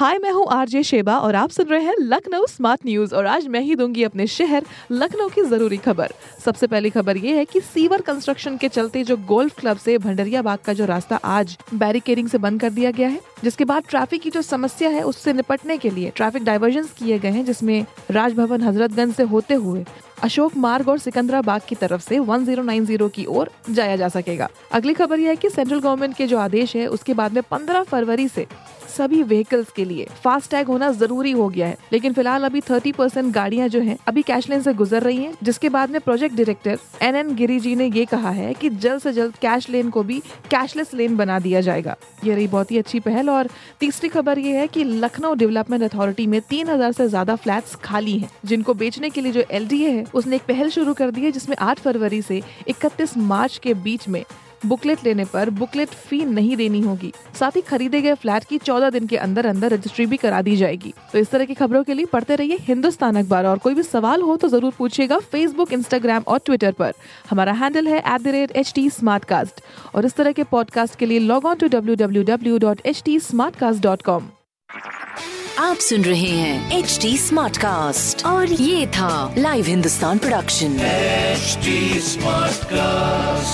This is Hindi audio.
हाय, मैं हूँ आरजे शेबा और आप सुन रहे हैं लखनऊ स्मार्ट न्यूज़ और आज मैं ही दूँगी अपने शहर लखनऊ की ज़रूरी खबर। सबसे पहली खबर ये है कि सीवर कंस्ट्रक्शन के चलते जो गोल्फ क्लब से भंडरिया बाग का जो रास्ता आज बैरिकेडिंग से बंद कर दिया गया है, जिसके बाद ट्रैफ़िक की जो समस्या है उससे निपटने के लिए ट्रैफ़िक डाइवर्जन किए गए हैं, जिसमें राजभवन हजरतगंज से होते हुए अशोक मार्ग और सिकंदराबाग की तरफ़ से 1090 की ओर जाया जा सकेगा। अगली खबर यह है कि सेंट्रल गवर्नमेंट के जो आदेश है, उसके बाद में 15 फरवरी से सभी व्हीकल्स के लिए। फास्ट टैग होना ज़रूरी हो गया है। लेकिन फ़िलहाल अभी 30 परसेंट गाड़ियाँ जो है, अभी कैश लेन से गुजर रही हैं, जिसके बाद में project director N N Giri ji ने ये कहा है कि जल्द से जल्द कैश लेन को भी कैशलेस लेन बना दिया जाएगा। ये रही बहुत ही अच्छी पहल और तीसरी खबर ये है की लखनऊ डेवलपमेंट अथॉरिटी में तीन हज़ार से ज़्यादा फ्लैट खाली है, जिनको बेचने के लिए जो LDA है, उसने एक पहल शुरू कर दी है, जिसमें आठ फरवरी से इकतीस मार्च के बीच में बुकलेट लेने पर बुकलेट फ़ी नहीं देनी होगी। साथ ही खरीदे गए फ्लैट की 14 दिन के अंदर अंदर रजिस्ट्री भी करा दी जाएगी। तो इस तरह की खबरों के लिए पढ़ते रहिए हिंदुस्तान अखबार। और कोई भी सवाल हो तो ज़रूर पूछिएगा फेसबुक इंस्टाग्राम और ट्विटर पर। हमारा हैंडल है at the rate H T और इस तरह के पॉडकास्ट के लिए log on to W W W dot H T dot com आप सुन रहे हैं एच डी स्मार्ट कास्ट और ये था live Hindustan production HD Smartcast.